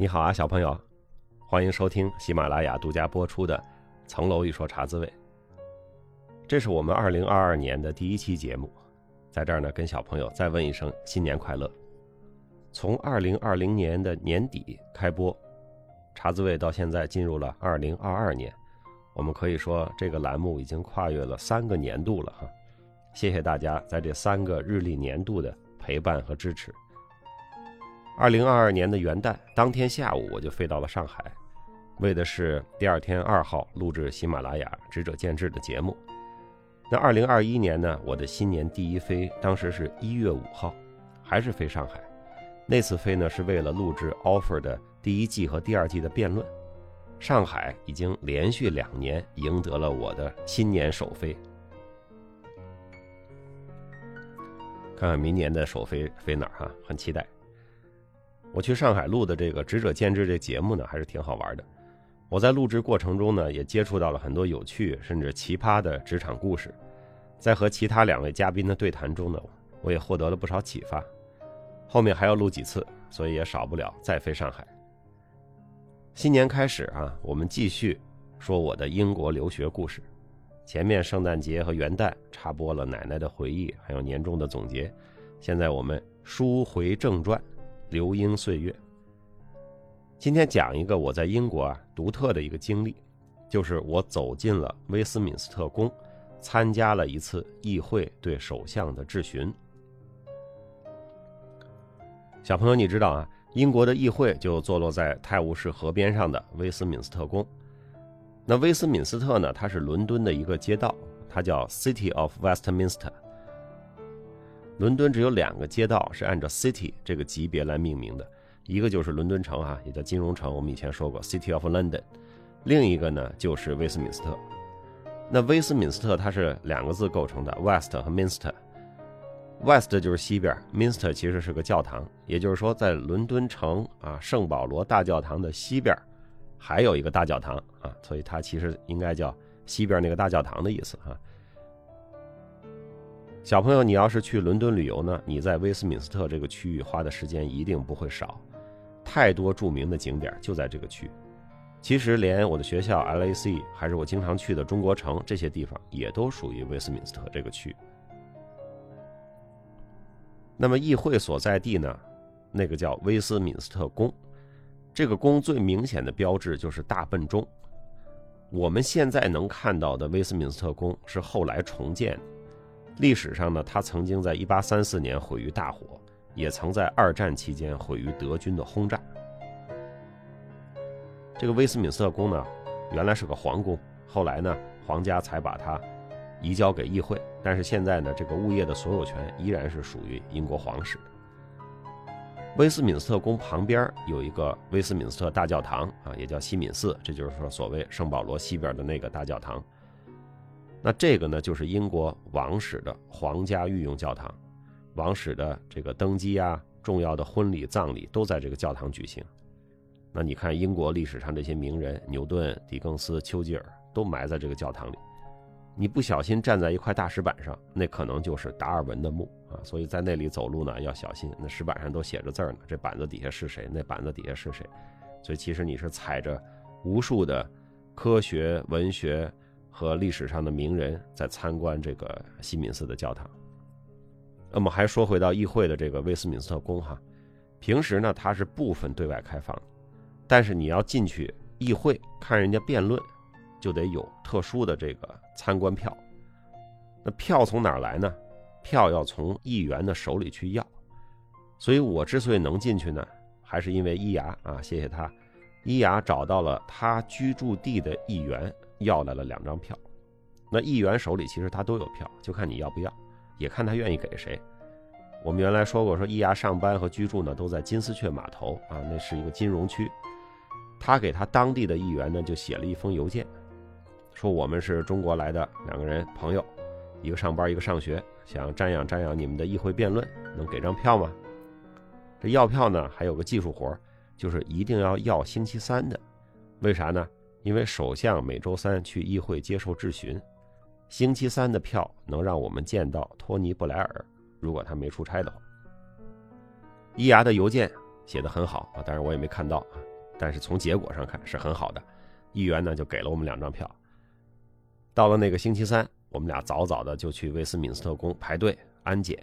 你好啊，小朋友，欢迎收听喜马拉雅独家播出的《层楼一说茶滋味》。这是我们二零二二年的第一期节目，在这儿呢，跟小朋友再问一声新年快乐。从二零二零年的年底开播，茶滋味到现在进入了二零二二年，我们可以说这个栏目已经跨越了三个年度了哈。谢谢大家在这三个日历年度的陪伴和支持。二零二二年的元旦当天下午，我就飞到了上海，为的是第二天二号录制喜马拉雅《智者见智》的节目。那二零二一年呢，我的新年第一飞当时是一月五号，还是飞上海。那次飞呢，是为了录制《offer》的第一季和第二季的辩论。上海已经连续两年赢得了我的新年首飞。看看明年的首飞飞哪儿哈，很期待。我去上海录的这个《执者见智》这节目呢，还是挺好玩的。我在录制过程中呢，也接触到了很多有趣甚至奇葩的职场故事。在和其他两位嘉宾的对谈中呢，我也获得了不少启发。后面还要录几次，所以也少不了再飞上海。新年开始啊，我们继续说我的英国留学故事。前面圣诞节和元旦插播了奶奶的回忆，还有年终的总结。现在我们书回正传，流英岁月。今天讲一个我在英国啊独特的一个经历，就是我走进了威斯敏斯特宫，参加了一次议会对首相的质询。小朋友，你知道啊，英国的议会就坐落在泰晤士河边上的威斯敏斯特宫。那威斯敏斯特呢？它是伦敦的一个街道，它叫 City of Westminster。伦敦只有两个街道是按照 City 这个级别来命名的，一个就是伦敦城啊，也叫金融城，我们以前说过 City of London。另一个呢就是威斯敏斯特。那威斯敏斯特它是两个字构成的，West 和 Minster。West 就是西边，Minster 其实是个教堂，也就是说在伦敦城啊圣保罗大教堂的西边。还有一个大教堂啊，所以它其实应该叫西边那个大教堂的意思啊。小朋友，你要是去伦敦旅游呢，你在威斯敏斯特这个区域花的时间一定不会少，太多著名的景点就在这个区。其实连我的学校 LAC，还是我经常去的中国城这些地方，也都属于威斯敏斯特这个区。那么议会所在地呢，那个叫威斯敏斯特宫。这个宫最明显的标志就是大笨钟。我们现在能看到的威斯敏斯特宫是后来重建的。历史上呢，它曾经在1834年毁于大火，也曾在二战期间毁于德军的轰炸。这个威斯敏斯特宫呢，原来是个皇宫，后来呢，皇家才把它移交给议会。但是现在呢，这个物业的所有权依然是属于英国皇室。威斯敏斯特宫旁边有一个威斯敏斯特大教堂啊，也叫西敏寺，这就是说所谓圣保罗西边的那个大教堂。那这个呢，就是英国王室的皇家御用教堂，王室的这个登基啊、重要的婚礼、葬礼都在这个教堂举行。那你看英国历史上这些名人，牛顿、狄更斯、丘吉尔都埋在这个教堂里。你不小心站在一块大石板上，那可能就是达尔文的墓啊！所以在那里走路呢要小心，那石板上都写着字呢。这板子底下是谁？那板子底下是谁？所以其实你是踩着无数的科学、文学和历史上的名人在参观这个西敏寺的教堂。那么还说回到议会的这个威斯敏斯特宫哈，平时呢它是部分对外开放，但是你要进去议会看人家辩论。就得有特殊的这个参观票，那票从哪儿来呢？票要从议员的手里去要，所以我之所以能进去呢，还是因为伊牙啊，谢谢他，伊牙找到了他居住地的议员，要来了两张票。那议员手里其实他都有票，就看你要不要，也看他愿意给谁。我们原来说过，说伊牙上班和居住呢都在金丝雀码头啊，那是一个金融区。他给他当地的议员呢就写了一封邮件。说我们是中国来的两个人朋友，一个上班一个上学，想瞻仰瞻仰你们的议会辩论，能给张票吗？这要票呢还有个技术活，就是一定要要星期三的，为啥呢？因为首相每周三去议会接受质询，星期三的票能让我们见到托尼布莱尔，如果他没出差的话。伊牙的邮件写得很好啊，当然我也没看到啊，但是从结果上看是很好的。议员呢就给了我们两张票。到了那个星期三，我们俩早早的就去威斯敏斯特宫排队安检。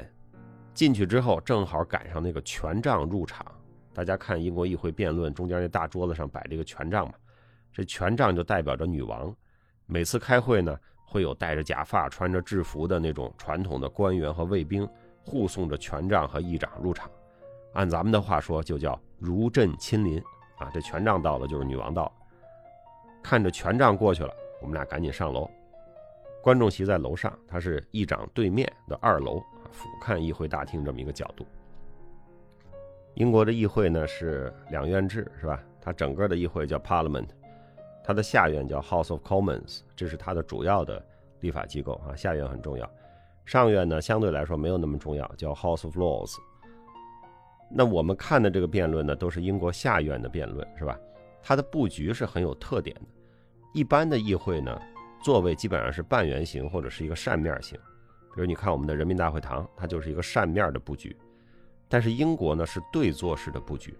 进去之后，正好赶上那个权杖入场。大家看英国议会辩论中间那大桌子上摆着一个权杖嘛，这权杖就代表着女王。每次开会呢，会有戴着假发、穿着制服的那种传统的官员和卫兵护送着权杖和议长入场。按咱们的话说，就叫如朕亲临啊！这权杖到了，就是女王到。看着权杖过去了，我们俩赶紧上楼。观众席在楼上，它是议长对面的二楼。俯瞰议会大厅这么一个角度。英国的议会呢是两院制，是吧？它整个的议会叫 Parliament，它的下院叫 House of Commons，这是它的主要的立法机构啊。下院很重要，上院呢相对来说没有那么重要，叫 House of Lords。那我们看的这个辩论呢，都是英国下院的辩论，是吧？它的布局是很有特点的。一般的议会呢，座位基本上是半圆形或者是一个扇面形。比如你看我们的人民大会堂，它就是一个扇面的布局，但是英国呢是对坐式的布局。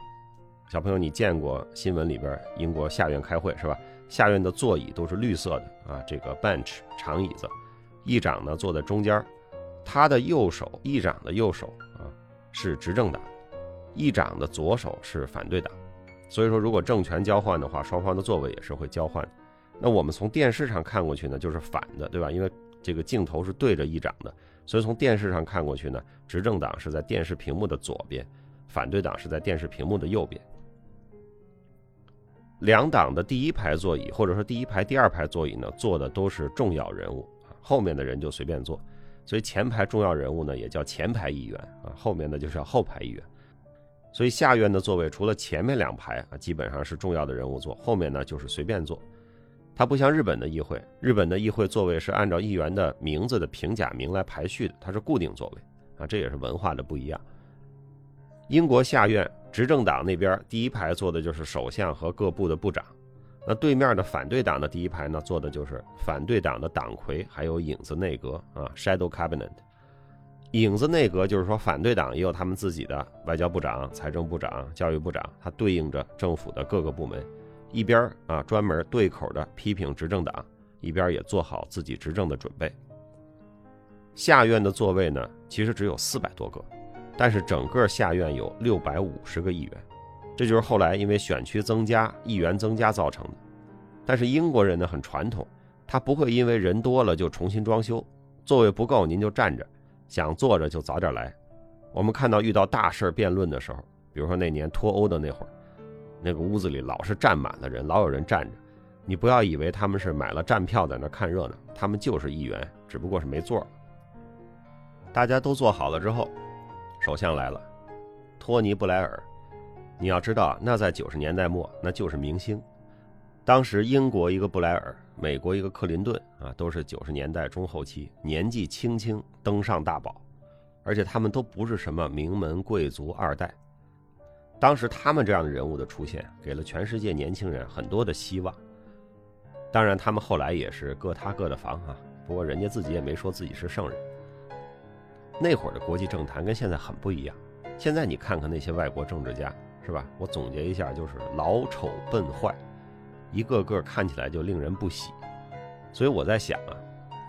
小朋友，你见过新闻里边英国下院开会是吧？下院的座椅都是绿色的啊，这个 bench 长椅子，议长呢坐在中间，他的右手，议长的右手啊是执政党，议长的左手是反对党。所以说，如果政权交换的话，双方的座位也是会交换。那我们从电视上看过去呢，就是反的，对吧？因为这个镜头是对着议长的，所以从电视上看过去呢，执政党是在电视屏幕的左边，反对党是在电视屏幕的右边。两党的第一排座椅或者说第一排、第二排座椅呢，坐的都是重要人物后面的人就随便坐。所以前排重要人物呢也叫前排议员啊，后面的就是后排议员。所以下院的座位除了前面两排啊，基本上是重要的人物坐，后面呢就是随便坐。它不像日本的议会，日本的议会座位是按照议员的名字的平假名来排序的，它是固定座位啊，这也是文化的不一样。英国下院执政党那边第一排坐的就是首相和各部的部长，那对面的反对党的第一排呢，坐的就是反对党的党魁，还有影子内阁啊，Shadow Cabinet。影子内阁就是说反对党也有他们自己的外交部长、财政部长、教育部长，它对应着政府的各个部门。一边啊专门对口的批评执政党，一边也做好自己执政的准备。下院的座位呢，其实只有四百多个，但是整个下院有六百五十个议员，这就是后来因为选区增加、议员增加造成的。但是英国人呢很传统，他不会因为人多了就重新装修，座位不够您就站着，想坐着就早点来。我们看到遇到大事辩论的时候，比如说那年脱欧的那会儿。那个屋子里老是站满了人，老有人站着。你不要以为他们是买了站票在那看热闹，他们就是议员，只不过是没座。大家都坐好了之后，首相来了，托尼·布莱尔。你要知道，那在九十年代末那就是明星。当时英国一个布莱尔，美国一个克林顿啊，都是九十年代中后期年纪轻轻登上大宝，而且他们都不是什么名门贵族二代。当时他们这样的人物的出现，给了全世界年轻人很多的希望。当然，他们后来也是各他各的房啊。不过，人家自己也没说自己是圣人。那会儿的国际政坛跟现在很不一样。现在你看看那些外国政治家，是吧？我总结一下，就是老丑笨坏，一个个看起来就令人不喜。所以我在想啊，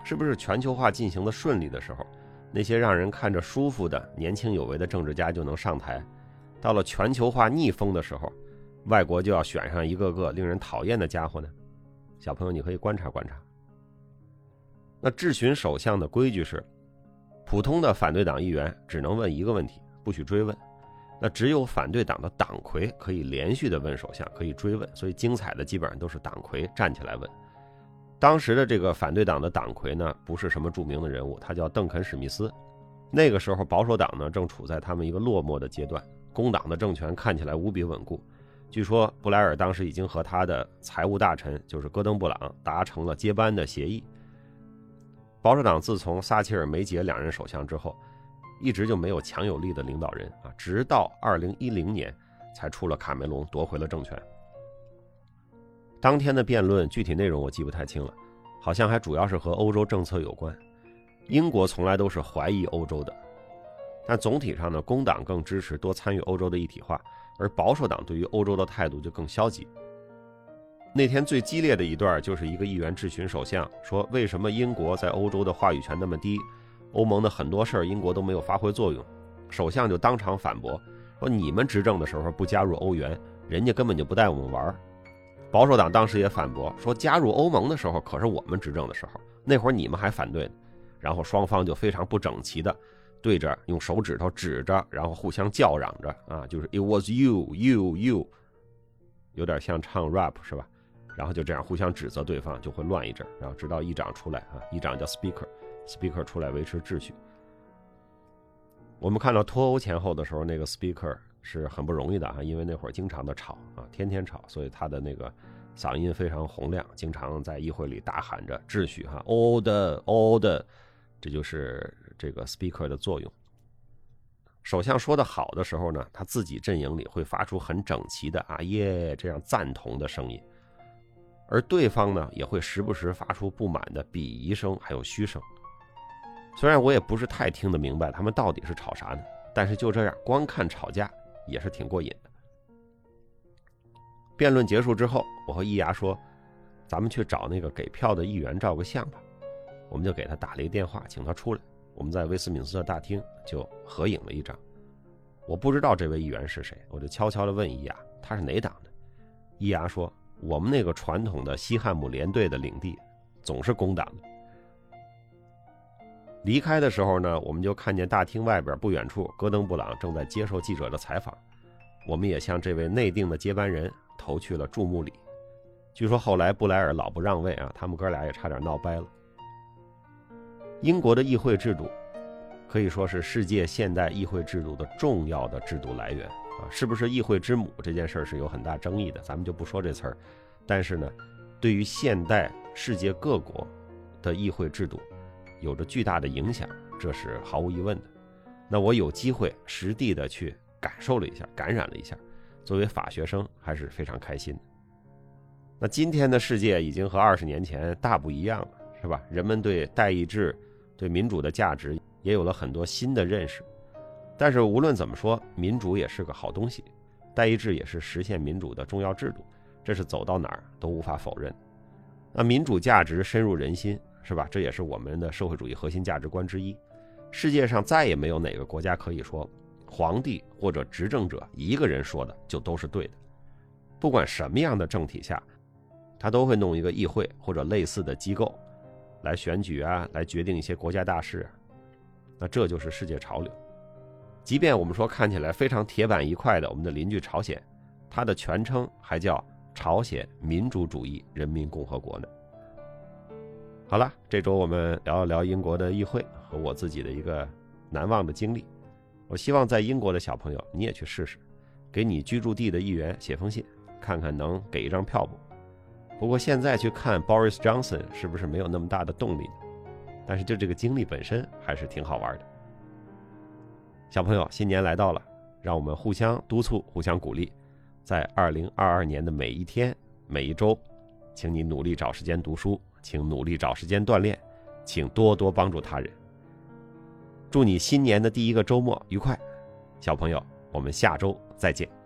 是不是全球化进行的顺利的时候，那些让人看着舒服的年轻有为的政治家就能上台？到了全球化逆风的时候，外国就要选上一个个令人讨厌的家伙呢。小朋友，你可以观察观察。那质询首相的规矩是，普通的反对党议员只能问一个问题，不许追问。那只有反对党的党魁可以连续的问首相，可以追问。所以精彩的基本上都是党魁站起来问。当时的这个反对党的党魁呢，不是什么著名的人物，他叫邓肯·史密斯。那个时候保守党呢，正处在他们一个落寞的阶段。工党的政权看起来无比稳固，据说布莱尔当时已经和他的财务大臣，就是戈登布朗达成了接班的协议。保守党自从撒切尔、梅杰两任首相之后，一直就没有强有力的领导人啊，直到2010年才出了卡梅隆夺回了政权。当天的辩论具体内容我记不太清了，好像还主要是和欧洲政策有关。英国从来都是怀疑欧洲的。但总体上呢，工党更支持多参与欧洲的一体化，而保守党对于欧洲的态度就更消极。那天最激烈的一段，就是一个议员质询首相说：“为什么英国在欧洲的话语权那么低？欧盟的很多事儿，英国都没有发挥作用。”首相就当场反驳说：“你们执政的时候不加入欧元，人家根本就不带我们玩。”保守党当时也反驳说：“加入欧盟的时候可是我们执政的时候，那会儿你们还反对。”然后双方就非常不整齐的对着用手指头指着，然后互相叫嚷着啊，就是 “It was you, you, you”，有点像唱 rap 是吧？然后就这样互相指责对方，就会乱一阵。然后直到议长出来啊，议长叫 Speaker，Speaker 出来维持秩序。我们看到脱欧前后的时候，那个 Speaker 是很不容易的啊，因为那会儿经常的吵啊，天天吵，所以他的那个嗓音非常洪亮，经常在议会里大喊着秩序哈，Order，Order，这就是这个 Speaker 的作用。首相说的好的时候呢，他自己阵营里会发出很整齐的啊耶这样赞同的声音。而对方呢，也会时不时发出不满的鄙夷声，还有嘘声。虽然我也不是太听得明白他们到底是吵啥呢，但是就这样光看吵架也是挺过瘾的。辩论结束之后，我和易牙说：“咱们去找那个给票的议员照个相吧。”我们就给他打了一个电话，请他出来。我们在威斯敏斯特大厅就合影了一张。我不知道这位议员是谁，我就悄悄地问易牙：“他是哪党的？”易牙说。我们那个传统的西汉姆联队的领地，总是工党的。离开的时候呢，我们就看见大厅外边不远处，戈登布朗正在接受记者的采访。我们也向这位内定的接班人投去了注目礼。据说后来布莱尔老不让位啊，他们哥俩也差点闹掰了。英国的议会制度，可以说是世界现代议会制度的重要的制度来源。啊，是不是议会之母这件事儿是有很大争议的，咱们就不说这词儿。但是呢，对于现代世界各国的议会制度，有着巨大的影响，这是毫无疑问的。那我有机会实地的去感受了一下，感染了一下，作为法学生还是非常开心的。那今天的世界已经和二十年前大不一样了，是吧？人们对代议制、对民主的价值也有了很多新的认识。但是无论怎么说，民主也是个好东西，代议制也是实现民主的重要制度，这是走到哪儿都无法否认。那民主价值深入人心，是吧？这也是我们的社会主义核心价值观之一。世界上再也没有哪个国家可以说，皇帝或者执政者一个人说的就都是对的。不管什么样的政体下，他都会弄一个议会或者类似的机构，来选举啊，来决定一些国家大事。那这就是世界潮流。即便我们说看起来非常铁板一块的我们的邻居朝鲜，它的全称还叫朝鲜民主主义人民共和国呢。好了，这周我们聊一聊英国的议会和我自己的一个难忘的经历。我希望在英国的小朋友你也去试试，给你居住地的议员写封信，看看能给一张票不？不过现在去看 Boris Johnson 是不是没有那么大的动力呢？但是就这个经历本身还是挺好玩的。小朋友，新年来到了，让我们互相督促、互相鼓励，在二零二二年的每一天、每一周，请你努力找时间读书，请努力找时间锻炼，请多多帮助他人。祝你新年的第一个周末愉快，小朋友，我们下周再见。